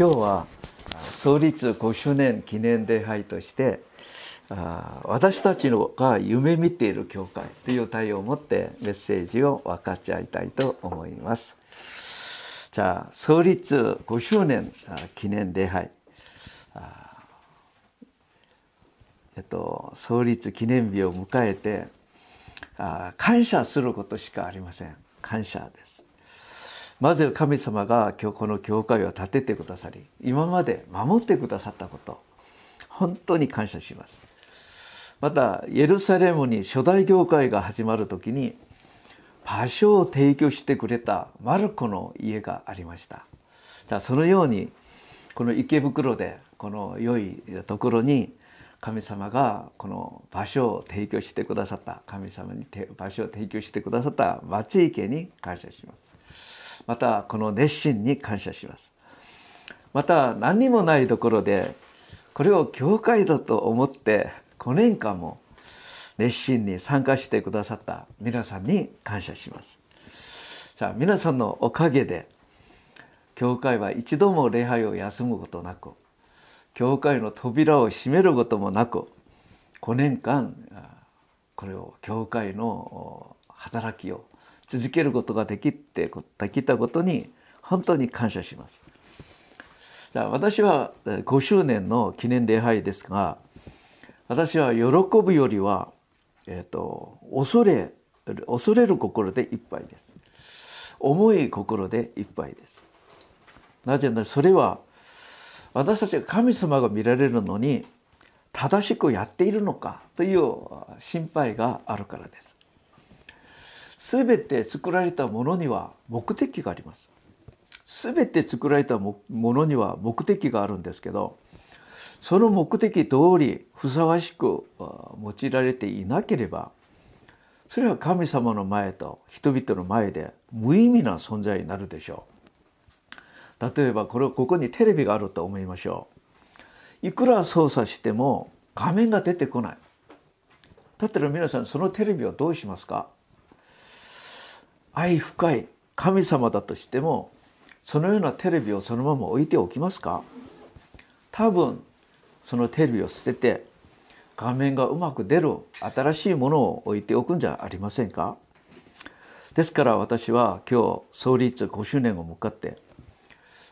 今日は創立5周年記念礼拝として私たちのが夢見ている教会という題を持ってメッセージを分かち合いたいと思います。じゃあ創立5周年記念礼拝。えっと、創立記念日を迎えてあ感謝することしかありません。感謝です。まず神様が今日この教会を建ててくださり今まで守ってくださったこと本当に感謝します。またエルサレムに初代教会が始まる時に場所を提供してくれたマルコの家がありました。じゃあそのようにこの池袋でこの良いところに神様がこの場所を提供してくださった神様に場所を提供してくださった町池に感謝します。またこの熱心に感謝します。また何にもないところでこれを教会だと思って5年間も熱心に参加してくださった皆さんに感謝します。さあ皆さんのおかげで教会は一度も礼拝を休むことなく教会の扉を閉めることもなく5年間これを教会の働きを続けることができてできたことに本当に感謝します。じゃあ私は5周年の記念礼拝ですが私は喜ぶよりは、えーと、恐れ恐れる心でいっぱいです。重い心でいっぱいです。なぜならそれは私たちが神様が見られるのに正しくやっているのかという心配があるからです。すべて作られたものには目的があります。すべて作られたものには目的があるんですけどその目的通りふさわしく用いられていなければそれは神様の前と人々の前で無意味な存在になるでしょう。例えばこれここにテレビがあると思いましょういくら操作しても画面が出てこないだったら皆さんそのテレビをどうしますか？愛深い神様だとしてもそのようなテレビをそのまま置いておきますか？多分そのテレビを捨てて画面がうまく出る新しいものを置いておくんじゃありませんか？ですから私は今日創立5周年を向かって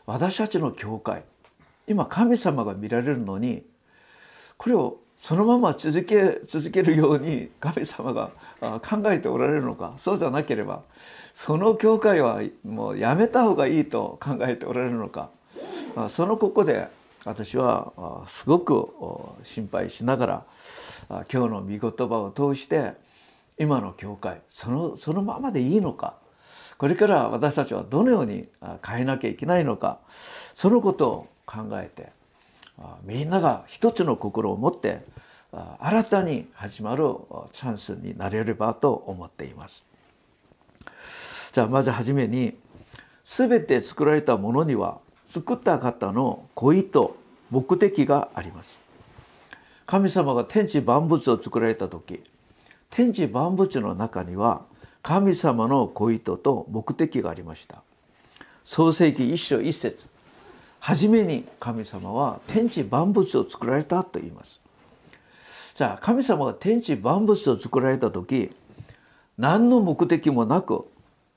私たちの教会今神様が見られるのにこれをそのまま続け続けるように神様が考えておられるのか。そうじゃなければその教会はもうやめた方がいいと考えておられるのか。そのここで私はすごく心配しながら今日の御言葉を通して今の教会そのそのままでいいのか。これから私たちはどのように変えなきゃいけないのか。そのことを考えてみんなが一つの心を持って新たに始まるチャンスになれればと思っています。じゃあまずはじめに全て作られたものには作った方の故意と目的があります。神様が天地万物を作られた時天地万物の中には神様の小糸と目的がありました創世記一章一節初めに神様は天地万物を作られたと言います。じゃあ神様が天地万物を作られた時何の目的もなく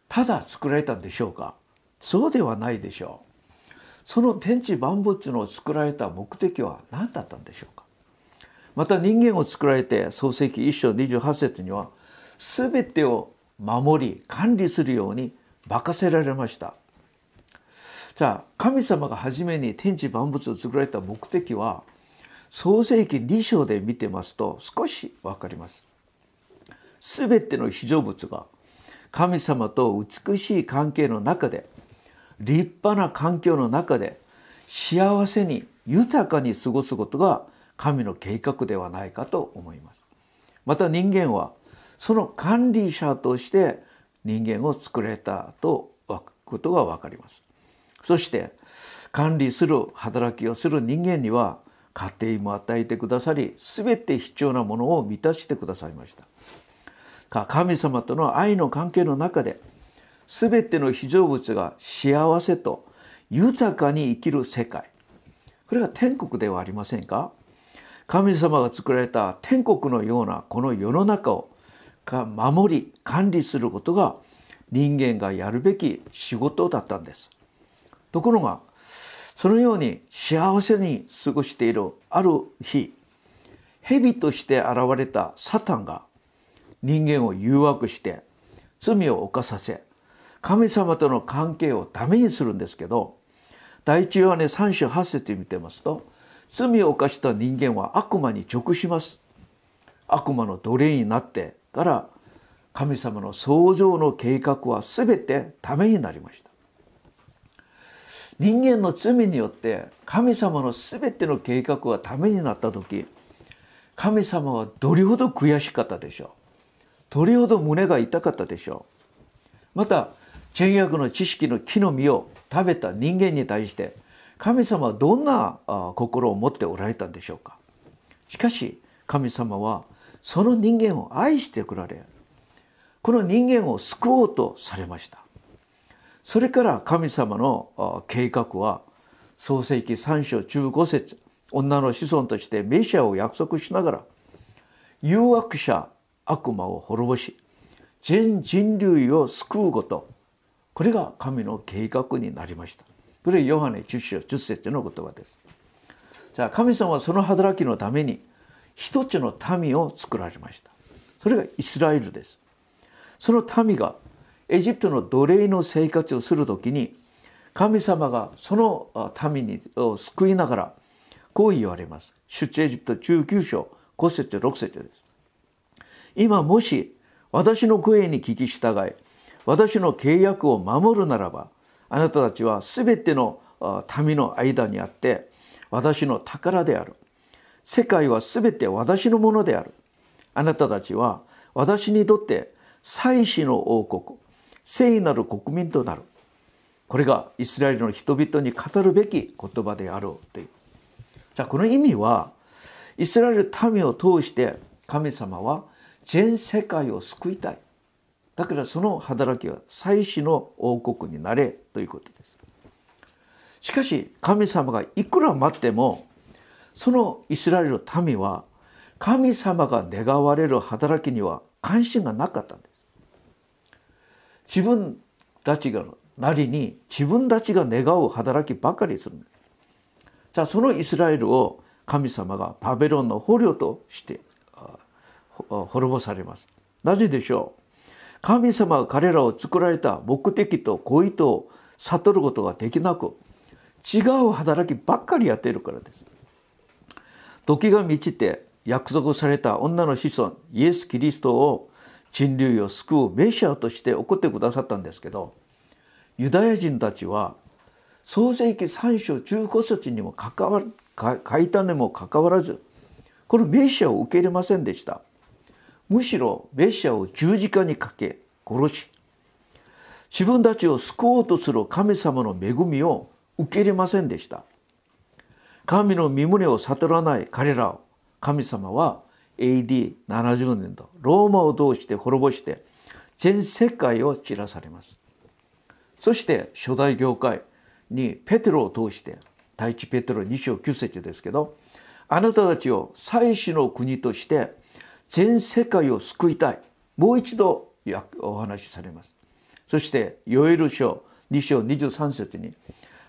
ただ作られたんでしょうか？そうではないでしょう。その天地万物の作られた目的は何だったんでしょうか？また人間を作られて創世記一章28節には全てを守り管理するように任せられました。じゃあ神様が初めに天地万物を作られた目的は創世記2章で見てますと少し分かります全ての非常物が神様と美しい関係の中で立派な環境の中で幸せに豊かに過ごすことが神の計画ではないかと思いますまた人間はその管理者として人間を作れたとことが分かりますそして管理する働きをする人間には家庭も与えてくださり全て必要なものを満たしてくださいました。神様との愛の関係の中で全ての非常物が幸せと豊かに生きる世界。これが天国ではありませんか？神様が作られた天国のようなこの世の中を守り管理することが人間がやるべき仕事だったんです。ところがそのように幸せに過ごしているある日蛇として現れたサタンが人間を誘惑して罪を犯させ神様との関係をダメにするんですけど第一ヨハネ3章8節見てますと罪を犯した人間は悪魔に直します。悪魔の奴隷になってから神様の創造の計画は全てためになりました。人間の罪によって神様の全ての計画がためになった時神様はどれほど悔しかったでしょう。どれほど胸が痛かったでしょう。また善悪の知識の木の実を食べた人間に対して神様はどんな心を持っておられたんでしょうか。しかし神様はその人間を愛してくられこの人間を救おうとされました。それから神様の計画は創世紀3章15節女の子孫としてメシアを約束しながら誘惑者悪魔を滅ぼし全人類を救うこと。これが神の計画になりました。これヨハネ10章10節の言葉です。じゃあ神様はその働きのために一つの民を作られました。それがイスラエルです。その民がエジプトの奴隷の生活をする時に神様がその民を救いながらこう言われます。出エジプト19章5節6節です。今もし私の声に聞き従い私の契約を守るならばあなたたちは全ての民の間にあって私の宝である。世界は全て私のものである。あなたたちは私にとって祭司の王国聖なる国民となる。これがイスラエルの人々に語るべき言葉であろうという。じゃあこの意味はイスラエル民を通して神様は全世界を救いたい。だからその働きは祭司の王国になれということです。しかし神様がいくら待ってもそのイスラエルの民は神様が願われる働きには関心がなかったんです。自分たちがなりに自分たちが願う働きばかりする。じゃあそのイスラエルを神様がバベロンの捕虜として滅ぼされます。なぜでしょう？神様が彼らを作られた目的と小意図を悟ることができなく違う働きばっかりやっているからです。時が満ちて約束された女の子孫イエス・キリストを人類を救うメシアとして送ってくださったんですけどユダヤ人たちは創世紀3章15節にも関わ書いたにもかかわらずこのメシアを受け入れませんでした。むしろメシアを十字架にかけ殺し自分たちを救おうとする神様の恵みを受け入れませんでした。神の身旨を悟らない彼らを神様は AD70 年度ローマを通して滅ぼして全世界を散らされます。そして初代教会にペテロを通して第一ペテロ2章9節ですけどあなたたちを祭司の国として全世界を救いたい。もう一度お話しされます。そしてヨエル書2章23節に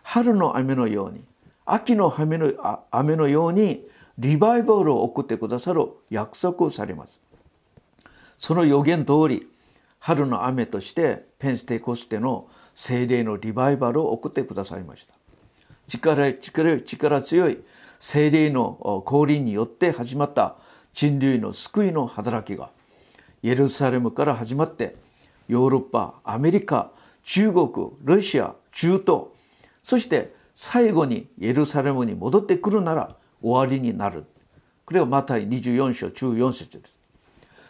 春の雨のように秋の雨の雨のようにリバイバルを送ってくださる約束をされます。その予言通り春の雨としてペンステコステの精霊のリバイバルを送ってくださいました。力力力強い精霊の降臨によって始まった人類の救いの働きがエルサレムから始まってヨーロッパアメリカ中国ロシア中東そして最後にエルサレムに戻ってくるなら終わりになる。これはマタイ24章中4節です。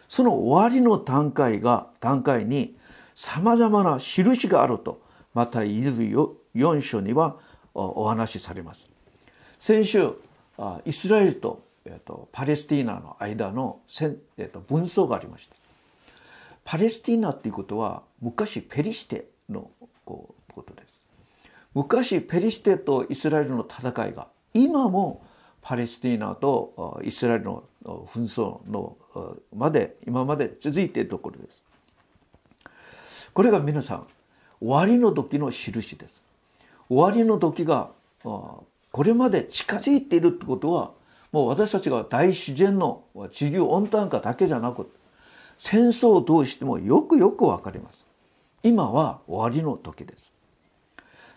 その終わりの段階が段階にさまざまな印があるとマタイ24章にはお話しされます。先週イスラエルとパレスティーナの間の紛争がありましたパレスティーナっていうことは昔ペリシテのことです。昔ペリシテとイスラエルの戦いが今もパレスティーナとイスラエルの紛争のまで今まで続いているところです。これが皆さん終わりの時の印です。終わりの時がこれまで近づいているってことはもう私たちが大自然の地球温暖化だけじゃなく戦争を通してもよくよくわかります。今は終わりの時です。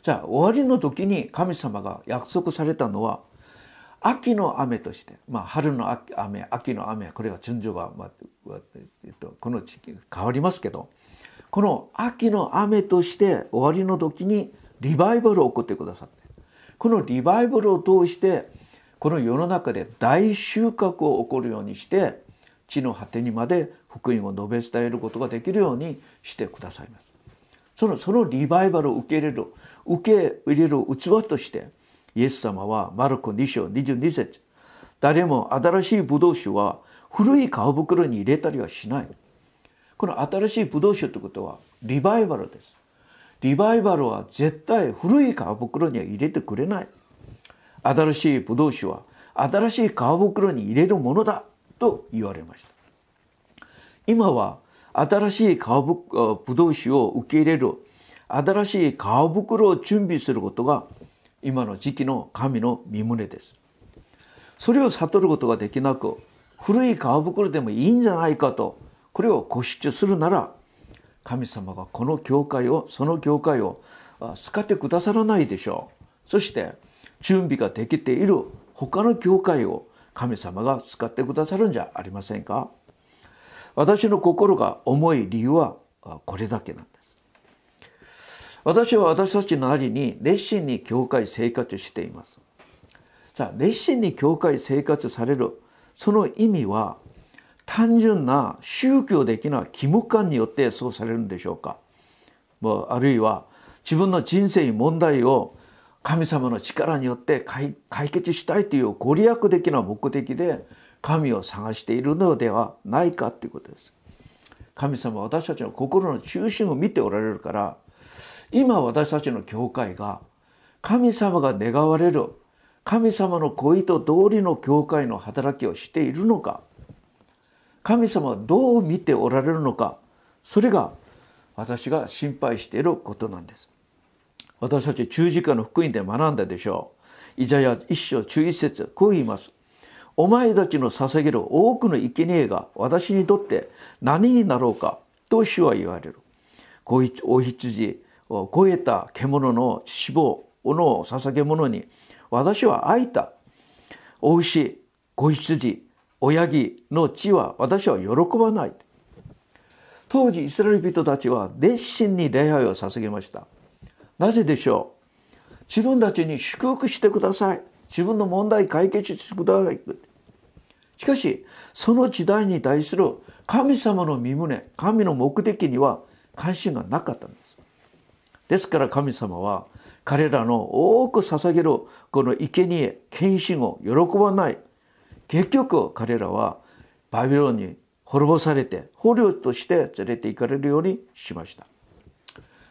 じゃあ終わりの時に神様が約束されたのは秋の雨として、まあ、春の雨秋の雨これが順序が、まあ、この地域変わりますけどこの秋の雨として終わりの時にリバイバルを起こってくださってこのリバイバルを通してこの世の中で大収穫を起こるようにして地の果てにまで福音を述べ伝えることができるようにしてくださいます。そのそのリバイバルを受け入れる受け入れる器としてイエス様はマルコ2章22節誰も新しいブドウ酒は古い皮袋に入れたりはしない。この新しいブドウ酒ということはリバイバルです。リバイバルは絶対古い皮袋には入れてくれない。新しいブドウ酒は新しい皮袋に入れるものだと言われました。今は新しい皮ブドウ酒を受け入れる新しい皮袋を準備することが今の時期の神の身旨です。それを悟ることができなく古い皮袋でもいいんじゃないかとこれを固執するなら神様がこの教会をその教会を使ってくださらないでしょう。そして準備ができている他の教会を神様が使ってくださるんじゃありませんか私の心が重い理由はこれだけなんです。私は私たちのなりに熱心に教会生活しています。さあ熱心に教会生活されるその意味は単純な宗教的な義務感によってそうされるんでしょうか？もうあるいは自分の人生問題を神様の力によって解決したいというご利益的な目的で神を探しているのではないかということです。神様は私たちの心の中心を見ておられるから今私たちの教会が神様が願われる神様のご意図通りの教会の働きをしているのか神様はどう見ておられるのかそれが私が心配していることなんです。私たち十字架の福音で学んだでしょう。イザヤ一章中一節こう言います。お前たちの捧げる多くの生贄が私にとって何になろうかと主は言われる。子羊肥えた獣の脂肪の捧げ物に私は愛いた。お牛子羊親木の血は私は喜ばない。当時イスラエル人たちは熱心に礼拝を捧げました。なぜでしょう？自分たちに祝福してください。自分の問題解決してください。しかしその時代に対する神様の身旨神の目的には関心がなかったんです。ですから神様は彼らの多く捧げるこの生贄献身を喜ばない。結局彼らはバビロンに滅ぼされて捕虜として連れて行かれるようにしました。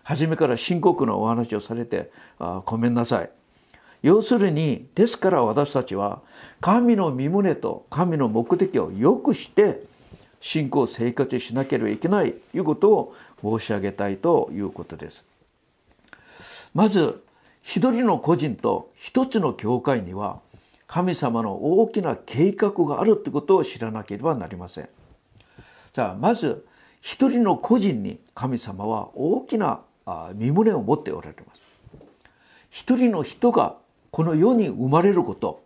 初めから深刻なお話をされてあごめんなさい。要するにですから私たちは神の身旨と神の目的をよくして信仰生活しなければいけないということを申し上げたいということです。まず一人の個人と一つの教会には神様の大きな計画があるってことを知らなければなりません。じゃあまず一人の個人に神様は大きな身旨を持っておられます。一人の人がこの世に生まれること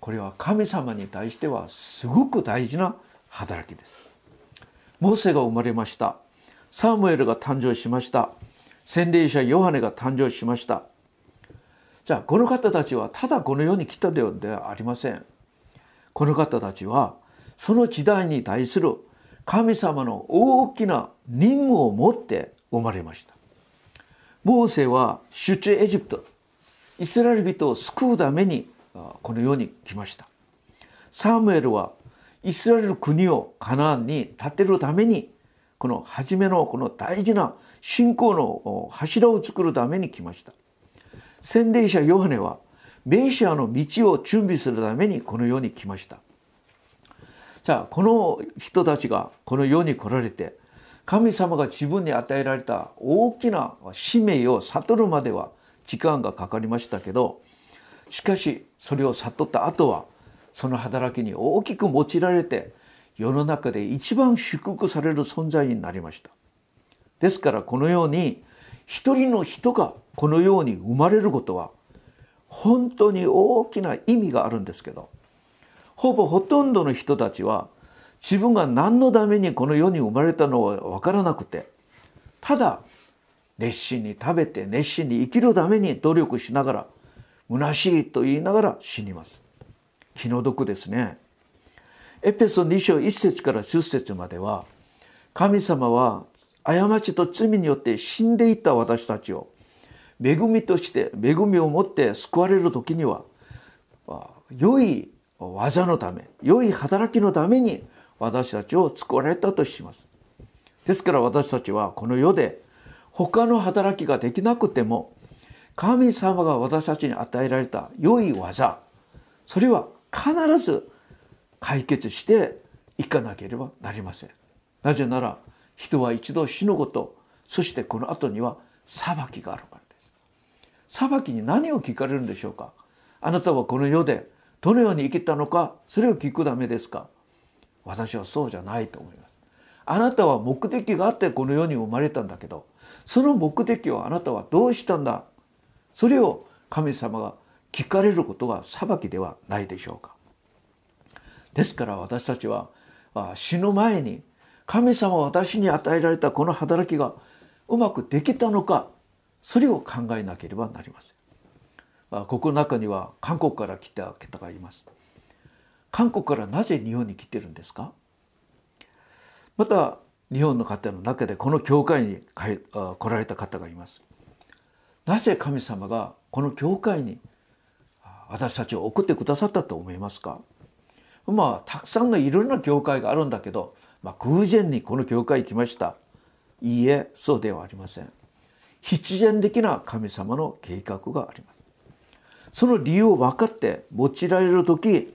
これは神様に対してはすごく大事な働きです。モーセが生まれました。サムエルが誕生しました。洗礼者ヨハネが誕生しました。じゃあこの方たちはただこの世に来たではありません。この方たちはその時代に対する神様の大きな任務を持って生まれました。モーセは出張エジプト。イスラエル人を救うためにこの世に来ました。サムエルはイスラエル国をカナンに建てるためにこの初めのこの大事な信仰の柱を作るために来ました。洗礼者ヨハネはメシアの道を準備するためにこの世に来ました。さあこの人たちがこの世に来られて神様が自分に与えられた大きな使命を悟るまでは時間がかかりましたけどしかしそれを悟った後はその働きに大きく用いられて世の中で一番祝福される存在になりました。ですからこのように一人の人がこのように生まれることは本当に大きな意味があるんですけどほぼほとんどの人たちは自分が何のためにこの世に生まれたのは分からなくてただ熱心に食べて熱心に生きるために努力しながら虚しいと言いながら死にます。気の毒ですね。エペソ2章1節から10節までは神様は過ちと罪によって死んでいった私たちを恵みとして恵みを持って救われる時には良い技のため良い働きのために私たちを救われたとします。ですから私たちはこの世で他の働きができなくても神様が私たちに与えられた良い技それは必ず解決していかなければなりません。なぜなら人は一度死ぬことそしてこの後には裁きがあるからです。裁きに何を聞かれるんでしょうか？あなたはこの世でどのように生きたのかそれを聞くためですか？私はそうじゃないと思います。あなたは目的があってこの世に生まれたんだけどその目的をあなたはどうしたんだ？それを神様が聞かれることは裁きではないでしょうか。ですから私たちは死ぬ前に神様は私に与えられたこの働きがうまくできたのかそれを考えなければなりません。あここの中には韓国から来た方がいます。韓国からなぜ日本に来てるんですか？また日本の方の中でこの教会に来られた方がいます。なぜ神様がこの教会に私たちを送ってくださったと思いますか？まあたくさんのいろんな教会があるんだけど、まあ、偶然にこの教会に来ました。いいえそうではありません。必然的な神様の計画があります。その理由を分かって用いられる時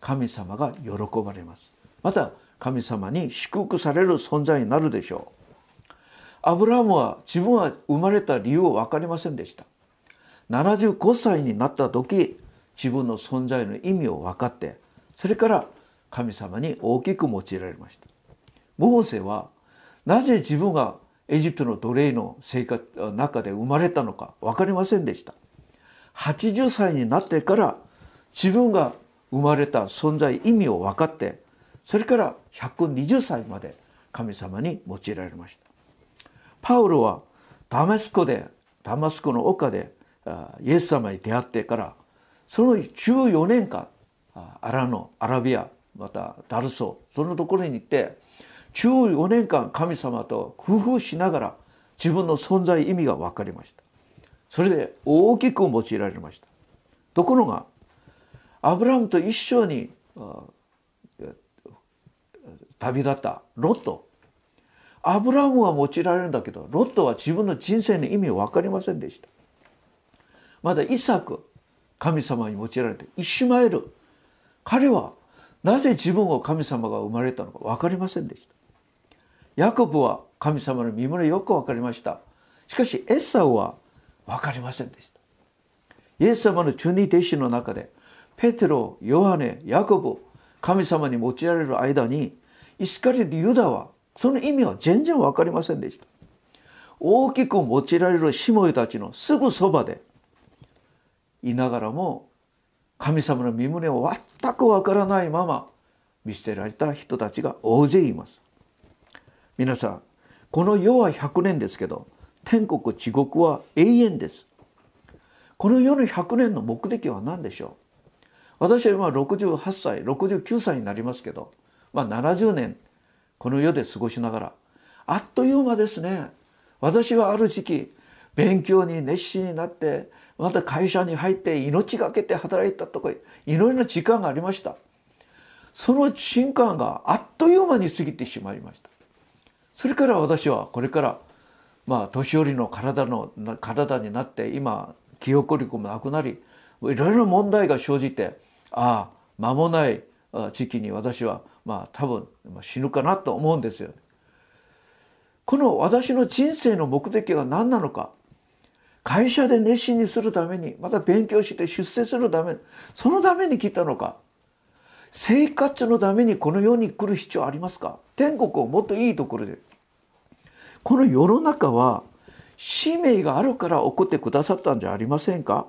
神様が喜ばれます。また神様に祝福される存在になるでしょう。アブラハムは自分は生まれた理由を分かりませんでした。75歳になった時自分の存在の意味を分かってそれから神様に大きく用いられました。モーセはなぜ自分がエジプトの奴隷の生活の中で生まれたのか分かりませんでした。80歳になってから自分が生まれた存在意味を分かってそれから120歳まで神様に用いられました。パウロはダマスコでダマスコの丘でイエス様に出会ってからその14年間アラノアラビアまたダルソそのところに行って14年間神様と工夫しながら自分の存在意味が分かりました。それで大きく用いられました。ところがアブラムと一緒に旅立ったロット。アブラムは用いられるんだけどロットは自分の人生の意味を分かりませんでした。まだイサク神様に用いられてイシュマエル。彼はなぜ自分を神様が生まれたのか分かりませんでした。ヤコブは神様の身胸よく分かりました。しかしエッサウは分かりませんでした。イエス様の中二弟子の中でペテロヨハネヤコブ神様に用いられる間にイスカリとユダはその意味は全然分かりませんでした。大きく用いられるしもいたちのすぐそばでいながらも神様の身旨を全くわからないまま見捨てられた人たちが大勢います。皆さんこの世は100年ですけど天国地獄は永遠です。この世の100年の目的は何でしょう？私は今68歳69歳になりますけど、まあ、70年この世で過ごしながらあっという間ですね。私はある時期勉強に熱心になってまた会社に入って命がけて働いたとかいろいろな時間がありました。その瞬間があっという間に過ぎてしまいました。それから私はこれからまあ年寄りの体の体になって今記憶力もなくなりいろいろ問題が生じてああ間もない時期に私はまあ多分死ぬかなと思うんですよ。この私の人生の目的は何なのか。会社で熱心にするためにまた勉強して出世するためそのために来たのか。生活のためにこの世に来る必要ありますか。天国をもっといいところで。この世の中は使命があるから起こってくださったんじゃありませんか？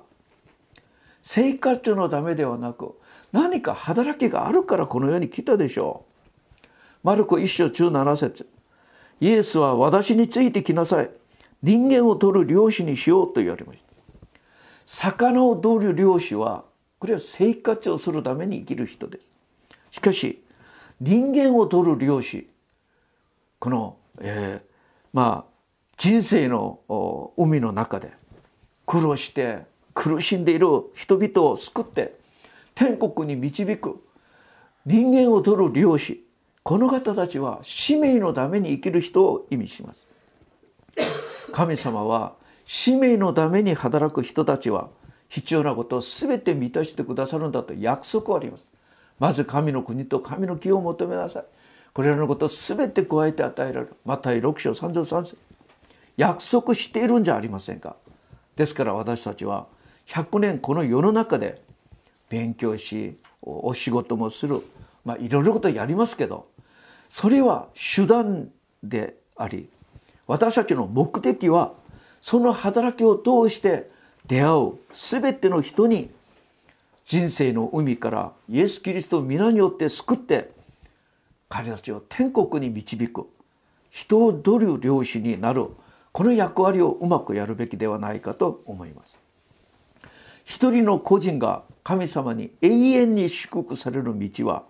生活のためではなく何か働きがあるからこの世に来たでしょう。マルコ一章中七節イエスは私についてきなさい。人間を取る漁師にしようと言われました。魚を取る漁師はこれは生活をするために生きる人です。しかし人間を取る漁師この、えー、まあ人生の海の中で苦労して苦しんでいる人々を救って天国に導く人間を取る漁師この方たちは使命のために生きる人を意味します。神様は使命のために働く人たちは必要なことを全て満たしてくださるんだと約束あります。まず神の国と神の義を求めなさい。これらのことを全て加えて与えられる。また6章33節。約束しているんじゃありませんか。ですから私たちは100年この世の中で勉強しお仕事もする。まあいろいろことやりますけどそれは手段であり私たちの目的はその働きを通して出会う全ての人に人生の海からイエス・キリストを皆によって救って彼たちを天国に導く。人を取る漁師になるこの役割をうまくやるべきではないかと思います。一人の個人が神様に永遠に祝福される道は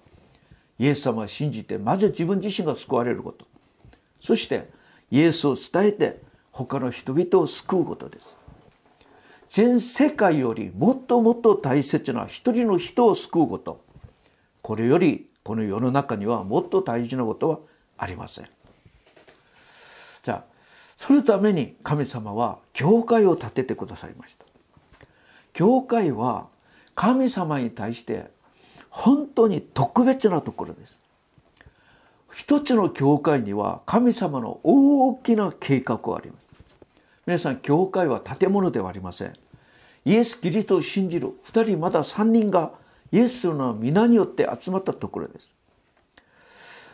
イエス様を信じてまず自分自身が救われること。そしてイエスを伝えて他の人々を救うことです。全世界よりもっともっと大切な一人の人を救うこと。これよりこの世の中にはもっと大事なことはありません。じゃあそのために神様は教会を建ててくださいました。教会は神様に対して本当に特別なところです。一つの教会には神様の大きな計画があります。皆さん教会は建物ではありません。イエス・キリストを信じる2人また3人がイエスの皆によって集まったところです。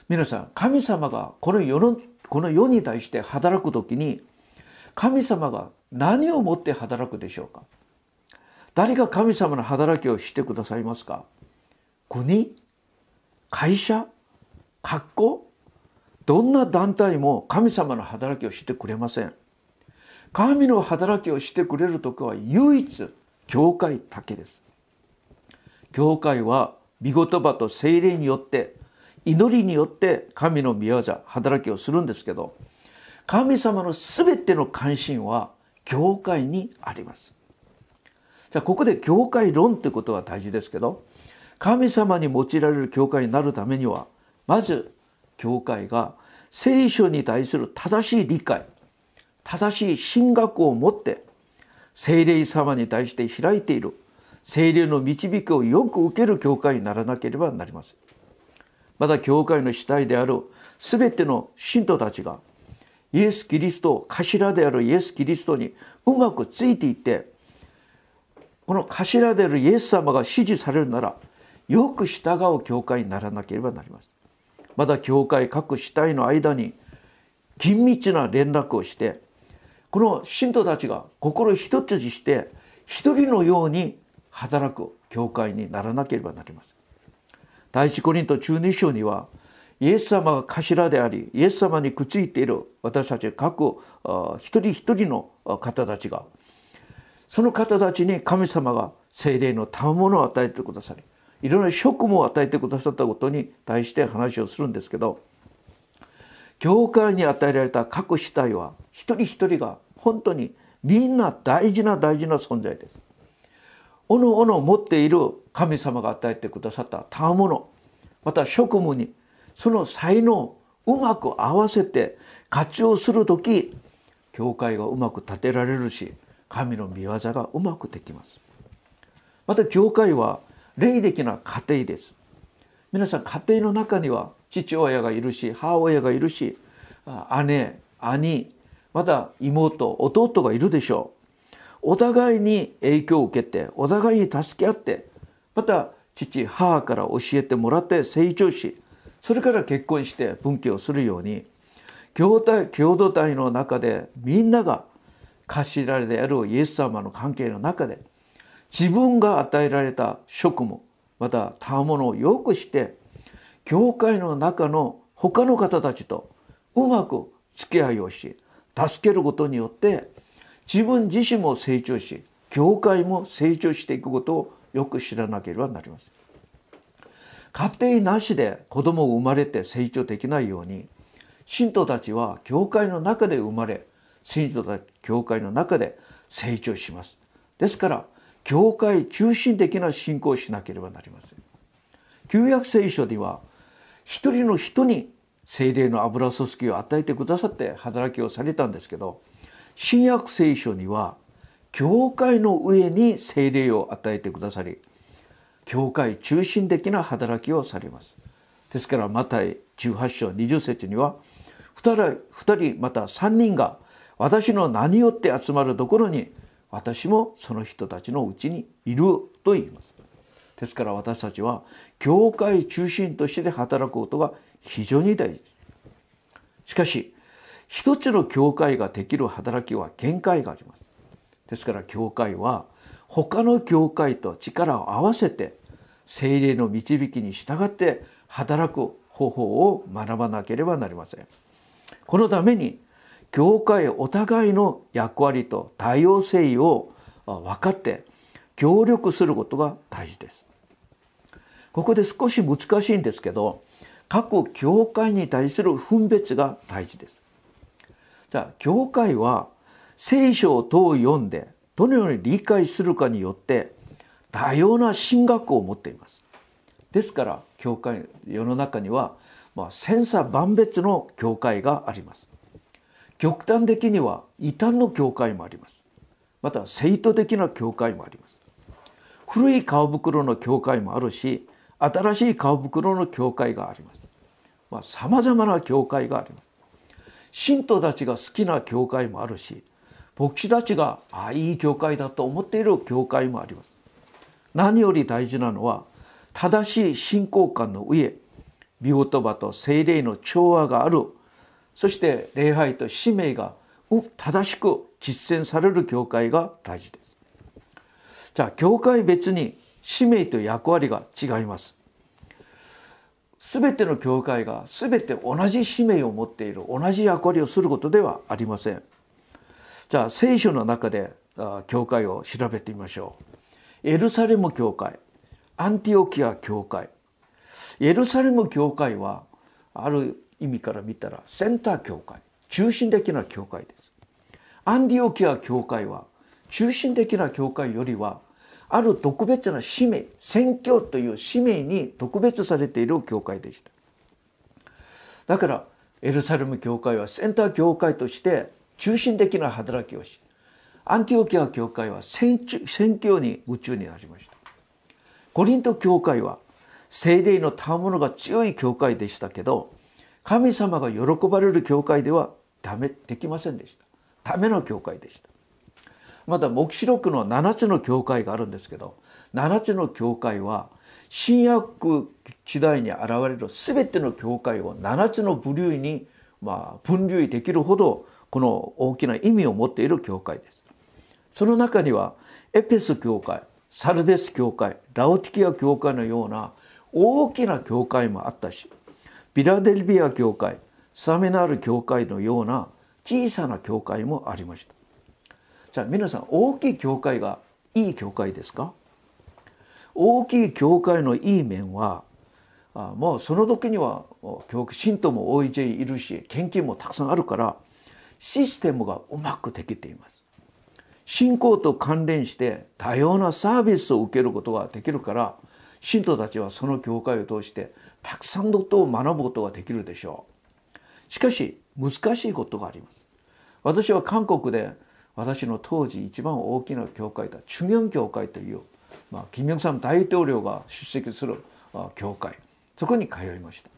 皆さん神様がこの世のこの世に対して働く時に神様が何をもって働くでしょうか？誰が神様の働きをしてくださいますか？国会社学校どんな団体も神様の働きをしてくれません。神の働きをしてくれる時は唯一教会だけです。教会は御言葉と精霊によって祈りによって神の御業働きをするんですけど神様の全ての関心は教会にあります。じゃあここで教会論ってことは大事ですけど神様に用いられる教会になるためにはまず教会が聖書に対する正しい理解正しい神学を持って聖霊様に対して開いている聖霊の導きをよく受ける教会にならなければなりませんまた教会の主体である全ての信徒たちがイエス・キリスト頭であるイエス・キリストにうまくついていってこの頭であるイエス様が支持されるならよく従う教会にならなければなりません。また教会各主体の間に緊密な連絡をしてこの信徒たちが心一つにして一人のように働く教会にならなければなりません。第一コリント中二章にはイエス様が頭でありイエス様にくっついている私たち各一人一人の方たちがその方たちに神様が精霊の賜物を与えてくださりいろんな職務を与えてくださったことに対して話をするんですけど教会に与えられた各主体は一人一人が本当にみんな大事な大事な存在です。おのおの持っている神様が与えてくださった賜物また職務にその才能をうまく合わせて活用する時教会がうまく立てられるし神の御業がうまくできます。また教会は霊的な家庭です。皆さん家庭の中には父親がいるし母親がいるし姉兄また妹弟がいるでしょう。お互いに影響を受けてお互いに助け合ってまた父母から教えてもらって成長しそれから結婚して分岐をするように共同体の中でみんなが頭であるイエス様の関係の中で自分が与えられた職務また他物をよくして教会の中の他の方たちとうまく付き合いをし助けることによって自分自身も成長し教会も成長していくことをよく知らなければなりません。家庭なしで子供を生まれて成長できないように信徒たちは教会の中で生まれ信徒たち教会の中で成長しますですから教会中心的な信仰をしなければなりません旧約聖書には一人の人に精霊の油注ぎを与えてくださって働きをされたんですけど新約聖書には教会の上に精霊を与えてくださり教会中心的な働きをされます。ですからマタイ18章20節には2人人また3人が私の名によって集まるところに私もその人たちのうちにいると言います。ですから私たちは教会中心として働くことが非常に大事。しかし一つの教会ができる働きは限界がありますですから教会は他の教会と力を合わせて精霊の導きに従って働く方法を学ばなければなりません。このために教会お互いの役割と多様性を分かって協力することが大事です。ここで少し難しいんですけど各教会に対する分別が大事です。じゃあ教会は聖書をどう読んでどのように理解するかによって多様な神学を持っています。ですから教会世の中には、まあ、千差万別の教会があります。極端的には異端の教会もあります。また生徒的な教会もあります。古い顔袋の教会もあるし新しい顔袋の教会があります。まあ、様々な教会があります。信徒たちが好きな教会もあるし牧師たちがああいい教会だと思っている教会もあります。何より大事なのは正しい信仰観の上御言葉と精霊の調和があるそして礼拝と使命が正しく実践される教会が大事です。じゃあ教会別に使命と役割が違います。すべての教会がすべて同じ使命を持っている同じ役割をすることではありません。じゃあ聖書の中で教会を調べてみましょう。エルサレム教会アンティオキア教会エルサレム教会はある意味から見たらセンター教会中心的な教会ですアンティオキア教会は中心的な教会よりはある特別な使命宣教という使命に特別されている教会でした。だからエルサレム教会はセンター教会として中心的な働きをしアンティオキア教会は宣教に夢中になりました。コリント教会は精霊の賜物が強い教会でしたけど神様が喜ばれる教会ではダメできませんでした。ための教会でした。また黙示録の7つの教会があるんですけど7つの教会は新約時代に現れる全ての教会を7つの部類にまあ分類できるほどこの大きな意味を持っている教会です。その中にはエペス教会サルデス教会ラオティキア教会のような大きな教会もあったしビラデルビア教会サメナール教会のような小さな教会もありましたじゃあ皆さん大きい教会がいい教会ですか？大きい教会のいい面はあもうその時には信徒も大勢いるし献金もたくさんあるからシステムがうまくできています。信仰と関連して多様なサービスを受けることができるから信徒たちはその教会を通してたくさんのことを学ぶことができるでしょう。しかし難しいことがあります。私は韓国で私の当時一番大きな教会だ中央教会という、まあ、金明さん大統領が出席する教会。そこに通いました。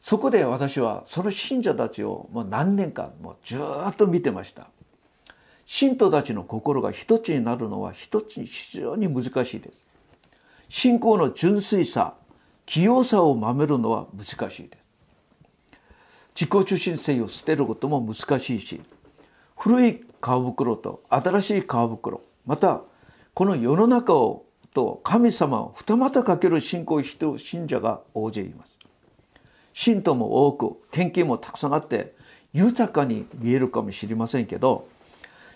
そこで私はその信者たちをもう何年間もうずっと見てました。信徒たちの心が一つになるのは一つに非常に難しいです。信仰の純粋さ清さを守るのは難しいです。自己中心性を捨てることも難しいし古い皮袋と新しい皮袋またこの世の中をと神様を二股かける信仰を信者が大勢います。信徒も多く献金もたくさんあって豊かに見えるかもしれませんけど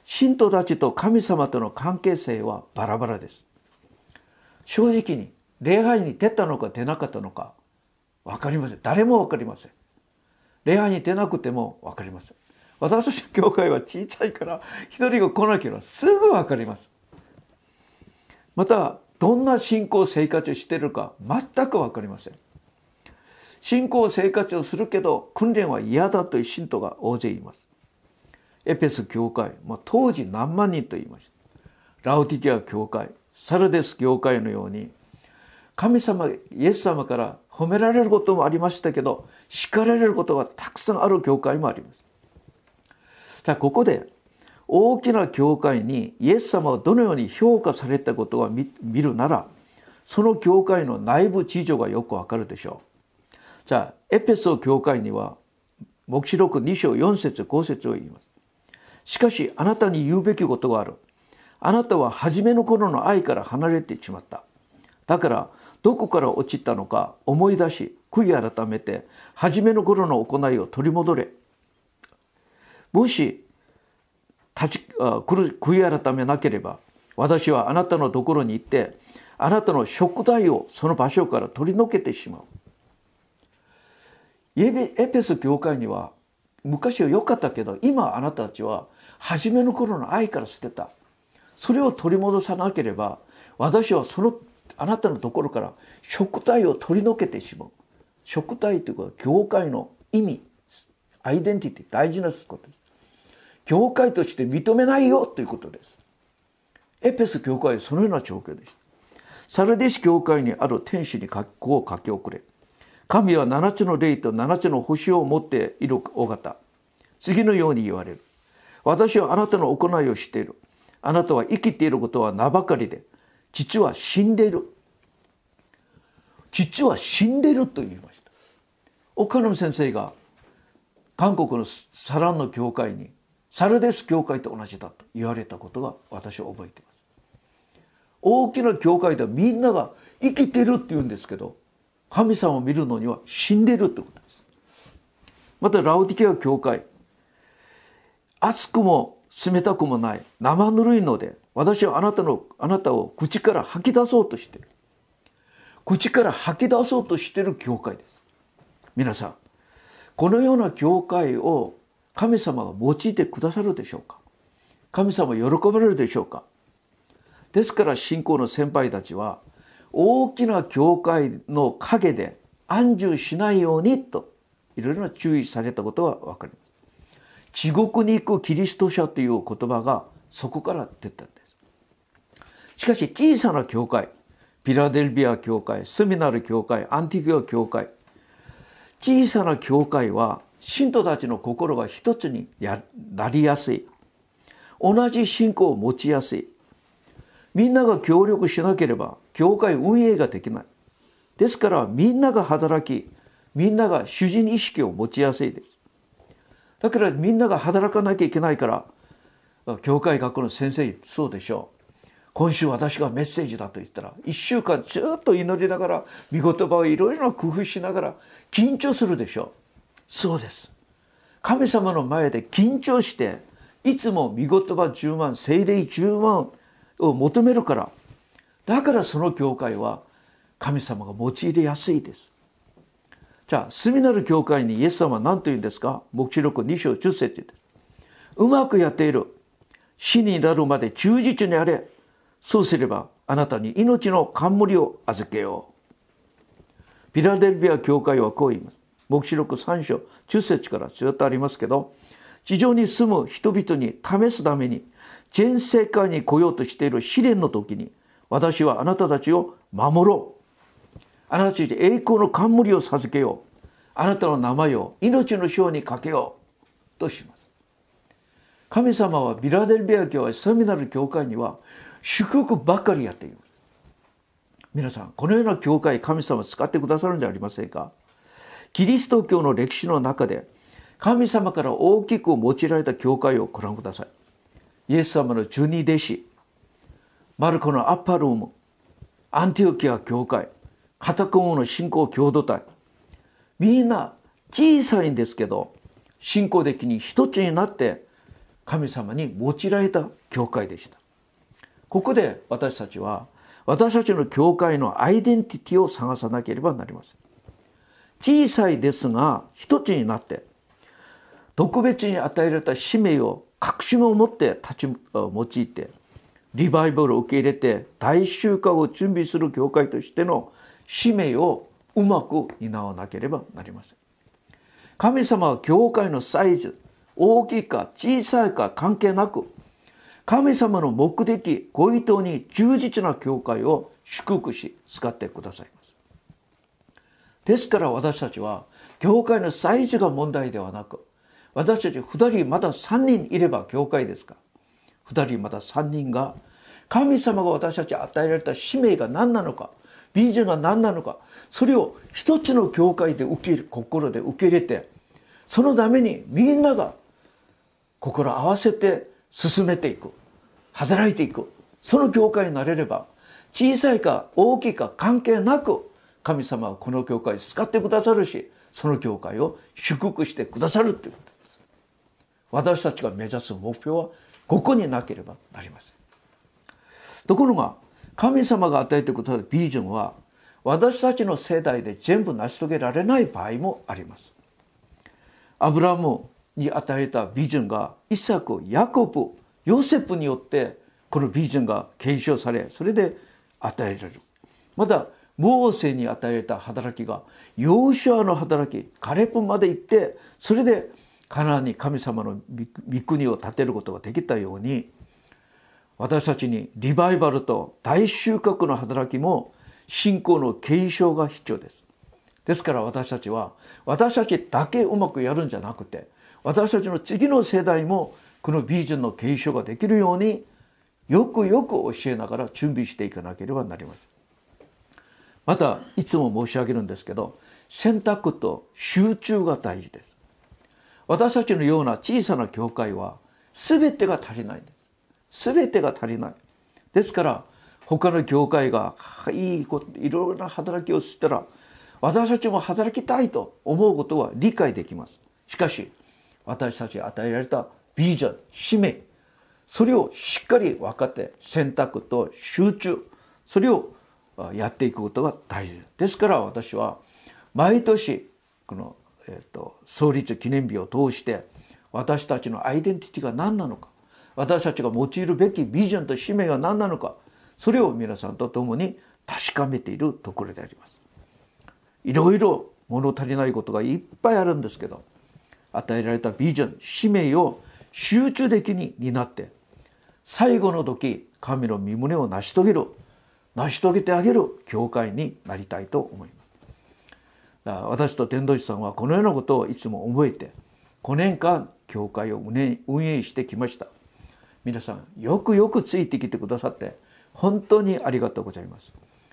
信徒たちと神様との関係性はバラバラです。正直に礼拝に出たのか出なかったのか分かりません。誰も分かりません。礼拝に出なくても分かりません。私たちの教会は小さいから一人が来なければすぐ分かります。またどんな信仰生活をしているか全く分かりません。信仰生活をするけど訓練は嫌だという信徒が大勢います。エペス教会、まあ、当時何万人と言いました。ラウティキア教会サルデス教会のように神様イエス様から褒められることもありましたけど叱られることがたくさんある教会もあります。じゃあここで大きな教会にイエス様がどのように評価されたことを見るならその教会の内部事情がよくわかるでしょう。じゃあエペソ教会には黙示録2章4節5節を言います。しかしあなたに言うべきことがある。あなたは初めの頃の愛から離れてしまった。だからどこから落ちたのか思い出し悔い改めて初めの頃の行いを取り戻れ。もし立ち悔い改めなければ私はあなたのところに行ってあなたの食材をその場所から取り除けてしまう。エペス教会には昔は良かったけど今あなたたちは初めの頃の愛から捨てた。それを取り戻さなければ私はそのあなたのところから食体を取り除けてしまう。食体ということは教会の意味アイデンティティ大事なことです。教会として認めないよということです。エペス教会はそのような状況でした。サルディス教会にある天使にこう書き送れ神は七つの霊と七つの星を持っているお方次のように言われる。私はあなたの行いを知っている。あなたは生きていることは名ばかりで父は死んでいる。父は死んでいると言いました。岡野先生が韓国のサランの教会にサルデス教会と同じだと言われたことが私は覚えています。大きな教会ではみんなが生きてるって言うんですけど神様を見るのには死んでるってことです。またラウディケア教会熱くも冷たくもない生ぬるいので私はあなたのあなたを口から吐き出そうとしてる口から吐き出そうとしてる教会です。皆さんこのような教会を神様が用いてくださるでしょうか？神様喜ばれるでしょうか？ですから信仰の先輩たちは大きな教会の陰で安住しないようにといろいろな注意されたことが分かります。地獄に行くキリスト者という言葉がそこから出たんです。しかし小さな教会ピラデルビア教会セミナル教会アンティグア教会小さな教会は信徒たちの心が一つになりやすい。同じ信仰を持ちやすい。みんなが協力しなければ教会運営ができない。ですからみんなが働きみんなが主人意識を持ちやすいです。だからみんなが働かなきゃいけないから教会学校の先生そうでしょう。今週私がメッセージだと言ったら1週間ずっと祈りながら御言葉をいろいろ工夫しながら緊張するでしょう。そうです神様の前で緊張していつも御言葉10万精霊10万を求めるからだからその教会は神様が用いやすいですじゃあ住みなる教会にイエス様は何と言うんですか？黙示録2章10節です。うまくやっている。死になるまで忠実にあれ。そうすればあなたに命の冠を預けよう。ピラデルビア教会はこう言います。黙示録3章10節からずっとありますけど地上に住む人々に試すために全世界に来ようとしている試練の時に私はあなたたちを守ろう。あなたたちに栄光の冠を授けよう。あなたの名前を命の章にかけようとします。神様はビラデルビア教会セミナル教会には祝福ばかりやっている皆さんこのような教会神様使ってくださるんじゃありませんか？キリスト教の歴史の中で神様から大きく用いられた教会をご覧ください。イエス様の十二弟子マルコのアッパルームアンティオキア教会カタコムの信仰共同体。みんな小さいんですけど信仰的に一つになって神様に用いられた教会でした。ここで私たちは私たちの教会のアイデンティティを探さなければなりません。小さいですが一つになって特別に与えられた使命を確信を持って立ち用いてリバイバルを受け入れて大集会を準備する教会としての使命をうまく担わなければなりません。神様は教会のサイズ大きいか小さいか関係なく神様の目的ご意図に忠実な教会を祝福し使ってください。ですから私たちは教会のサイズが問題ではなく私たち2人まだ3人いれば教会ですか？2人まだ3人が神様が私たち与えられた使命が何なのかビジョンが何なのかそれを一つの教会で受け入れ心で受け入れてそのためにみんなが心合わせて進めていく働いていくその教会になれれば小さいか大きいか関係なく神様はこの教会を使ってくださるしその教会を祝福してくださるということです。私たちが目指す目標はここになければなりません。ところが神様が与えてくださるビジョンは私たちの世代で全部成し遂げられない場合もあります。アブラムに与えたビジョンがイサクヤコブヨセフによってこのビジョンが継承されそれで与えられる。またモーセに与えられた働きがヨーシュアの働きカレプまで行ってそれでカナンに神様の御国を建てることができたように私たちにリバイバルと大収穫の働きも信仰の継承が必要です。ですから私たちは私たちだけうまくやるんじゃなくて私たちの次の世代もこのビジョンの継承ができるようによくよく教えながら準備していかなければなりません。またいつも申し上げるんですけど選択と集中が大事です。私たちのような小さな教会は全てが足りないんです。全てが足りない。ですから他の教会がいいこといろいろな働きをしたら私たちも働きたいと思うことは理解できます。しかし私たちに与えられたビジョン使命それをしっかり分かって選択と集中それをやっていくことが大事ですから私は毎年この、えーと、創立記念日を通して私たちのアイデンティティが何なのか私たちが用いるべきビジョンと使命が何なのかそれを皆さんと共に確かめているところであります。いろいろ物足りないことがいっぱいあるんですけど与えられたビジョン使命を集中的に担って最後の時神の身旨を成し遂げる成し遂げてあげる教会になりたいと思います。だから私と天童師さんはこのようなことをいつも覚えて5年間教会を運営してきました。皆さんよくよくついてきてくださって本当にありがとうございます。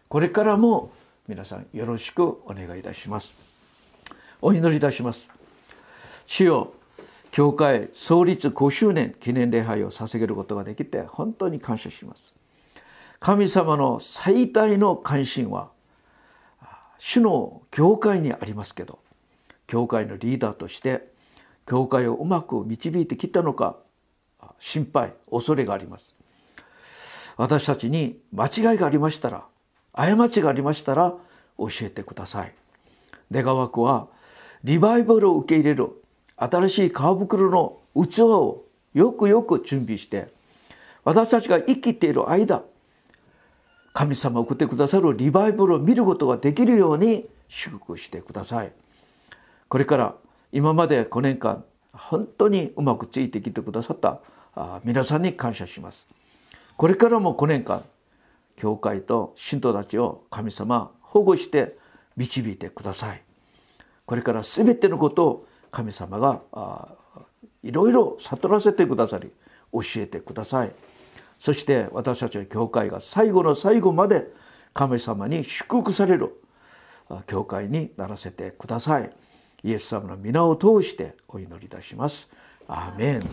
これからも皆さんよろしくお願いいたします。お祈りいたします。主よ教会創立5周年記念礼拝を捧げることができて本当に感謝します。神様の最大の関心は主の教会にありますけど教会のリーダーとして教会をうまく導いてきたのか心配恐れがあります。私たちに間違いがありましたら過ちがありましたら教えてください。願わくはリバイバルを受け入れる新しい皮袋の器をよくよく準備して私たちが生きている間神様送ってくださるリバイバルを見ることができるように祝福してください。これから今まで5年間本当にうまくついてきてくださった皆さんに感謝します。これからも5年間教会と信徒たちを神様保護して導いてください。これから全てのことを神様がいろいろ悟らせてくださり教えてください。そして私たちの教会が最後の最後まで神様に祝福される教会にならせてください。イエス様の皆を通してお祈りいたします。アーメン。